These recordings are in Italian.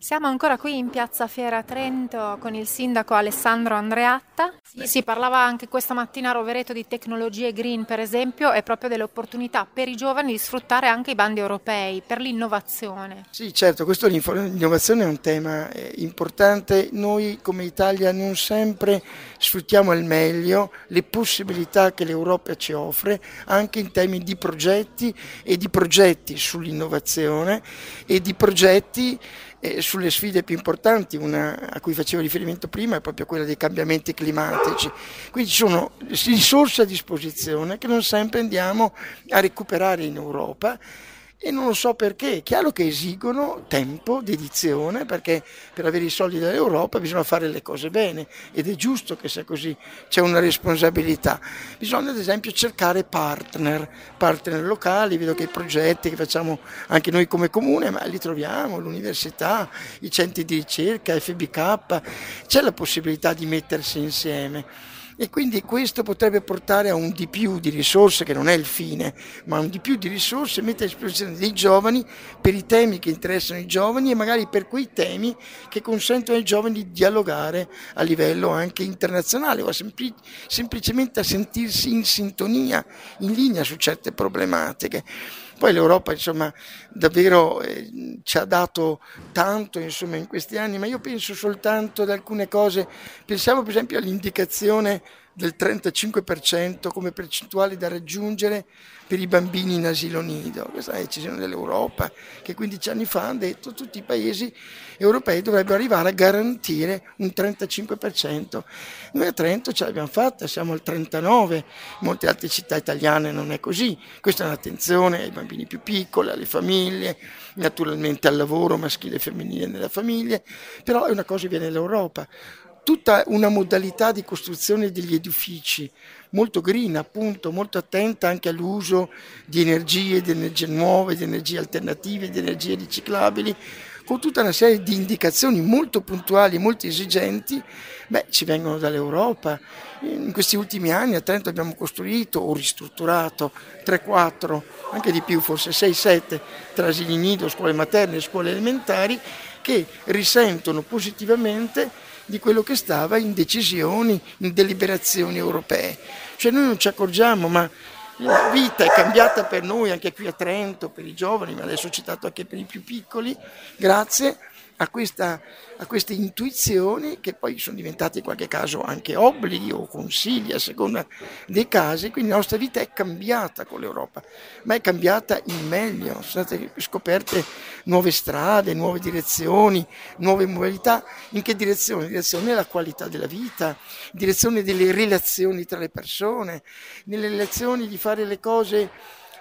Siamo ancora qui in piazza Fiera Trento con il sindaco Alessandro Andreatta. Sì, si parlava anche questa mattina a Rovereto di tecnologie green, per esempio, e proprio delle opportunità per i giovani di sfruttare anche i bandi europei per l'innovazione. Sì, certo, questo l'innovazione è un tema eh, importante. Noi come Italia non sempre sfruttiamo al meglio le possibilità che l'Europa ci offre, anche in termini di progetti e di progetti sull'innovazione e di progetti eh, sulle sfide più importanti, una a cui facevo riferimento prima è proprio quella dei cambiamenti climatici. Quindi ci sono risorse a disposizione che non sempre andiamo a recuperare in Europa e non lo so perché, è chiaro che esigono tempo, dedizione, perché per avere i soldi dall'Europa bisogna fare le cose bene ed è giusto che sia così, c'è una responsabilità. Bisogna ad esempio cercare partner, partner locali, vedo che i progetti che facciamo anche noi come comune, ma li troviamo, l'università, i centri di ricerca, FBK, c'è la possibilità di mettersi insieme e quindi questo potrebbe portare a un di più di risorse, che non è il fine, ma un di più di risorse mette a disposizione dei giovani per i temi che interessano i giovani e magari per quei temi che consentono ai giovani di dialogare a livello anche internazionale o sempli- semplicemente a sentirsi in sintonia, in linea su certe problematiche. Poi l'Europa insomma davvero eh, ci ha dato tanto insomma, in questi anni, ma io penso soltanto ad alcune cose, pensiamo per esempio all'indicazione del 35% come percentuale da raggiungere per i bambini in asilo nido. Questa è la decisione dell'Europa che 15 anni fa ha detto che tutti i paesi europei dovrebbero arrivare a garantire un 35%. Noi a Trento ce l'abbiamo fatta, siamo al 39%, in molte altre città italiane non è così. Questa è un'attenzione ai bambini più piccoli, alle famiglie, naturalmente al lavoro maschile e femminile nella famiglia, però è una cosa che viene dall'Europa tutta una modalità di costruzione degli edifici molto green, appunto, molto attenta anche all'uso di energie, di energie nuove, di energie alternative, di energie riciclabili, con tutta una serie di indicazioni molto puntuali, molto esigenti, beh, ci vengono dall'Europa. In questi ultimi anni a Trento abbiamo costruito o ristrutturato 3-4, anche di più, forse 6-7 tra asili nido, scuole materne e scuole elementari, che risentono positivamente di quello che stava in decisioni, in deliberazioni europee. Cioè noi non ci accorgiamo, ma la vita è cambiata per noi, anche qui a Trento, per i giovani, ma adesso ho citato anche per i più piccoli, grazie a, questa, a, queste intuizioni che poi sono diventate in qualche caso anche obblighi o consigli a seconda dei casi, quindi la nostra vita è cambiata con l'Europa, ma è cambiata in meglio, sono state scoperte nuove strade, nuove direzioni, nuove modalità, in che direzione? In direzione della qualità della vita, in direzione delle relazioni tra le persone, nelle relazioni di fare le cose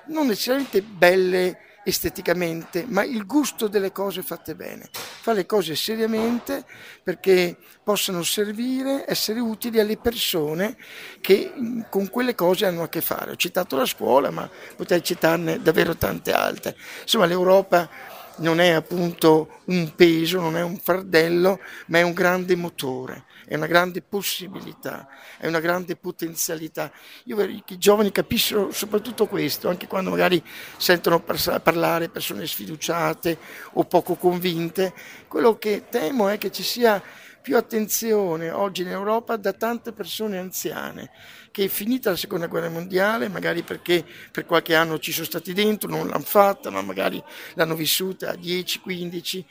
non necessariamente belle esteticamente, ma il gusto delle cose fatte bene. Fa le cose seriamente perché possano servire, essere utili alle persone che con quelle cose hanno a che fare. Ho citato la scuola, ma potrei citarne davvero tante altre. Insomma, l'Europa non è appunto un peso, non è un fardello, ma è un grande motore, è una grande possibilità, è una grande potenzialità. Io vorrei che i giovani capissero soprattutto questo, anche quando magari sentono parlare persone sfiduciate o poco convinte, quello che temo è che ci sia più attenzione oggi in Europa da tante persone anziane che finita la seconda guerra mondiale, magari perché per qualche anno ci sono stati dentro, non l'hanno fatta, ma magari l'hanno vissuta a 10, 15,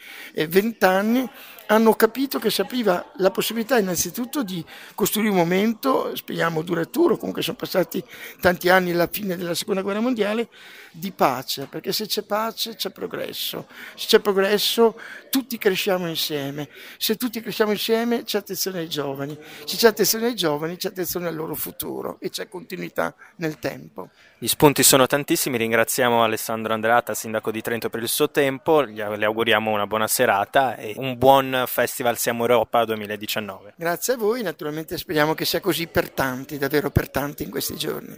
20 anni, hanno capito che si apriva la possibilità innanzitutto di costruire un momento, speriamo duraturo, comunque sono passati tanti anni alla fine della seconda guerra mondiale, di pace, perché se c'è pace c'è progresso, se c'è progresso tutti cresciamo insieme, se tutti cresciamo insieme c'è attenzione ai giovani, se c'è attenzione ai giovani c'è attenzione al loro futuro e c'è continuità nel tempo. Gli spunti sono tantissimi, ringraziamo Alessandro Andreata, sindaco di Trento per il suo tempo, le auguriamo una buona serata e un buon Festival Siamo Europa 2019. Grazie a voi, naturalmente speriamo che sia così per tanti, davvero per tanti in questi giorni.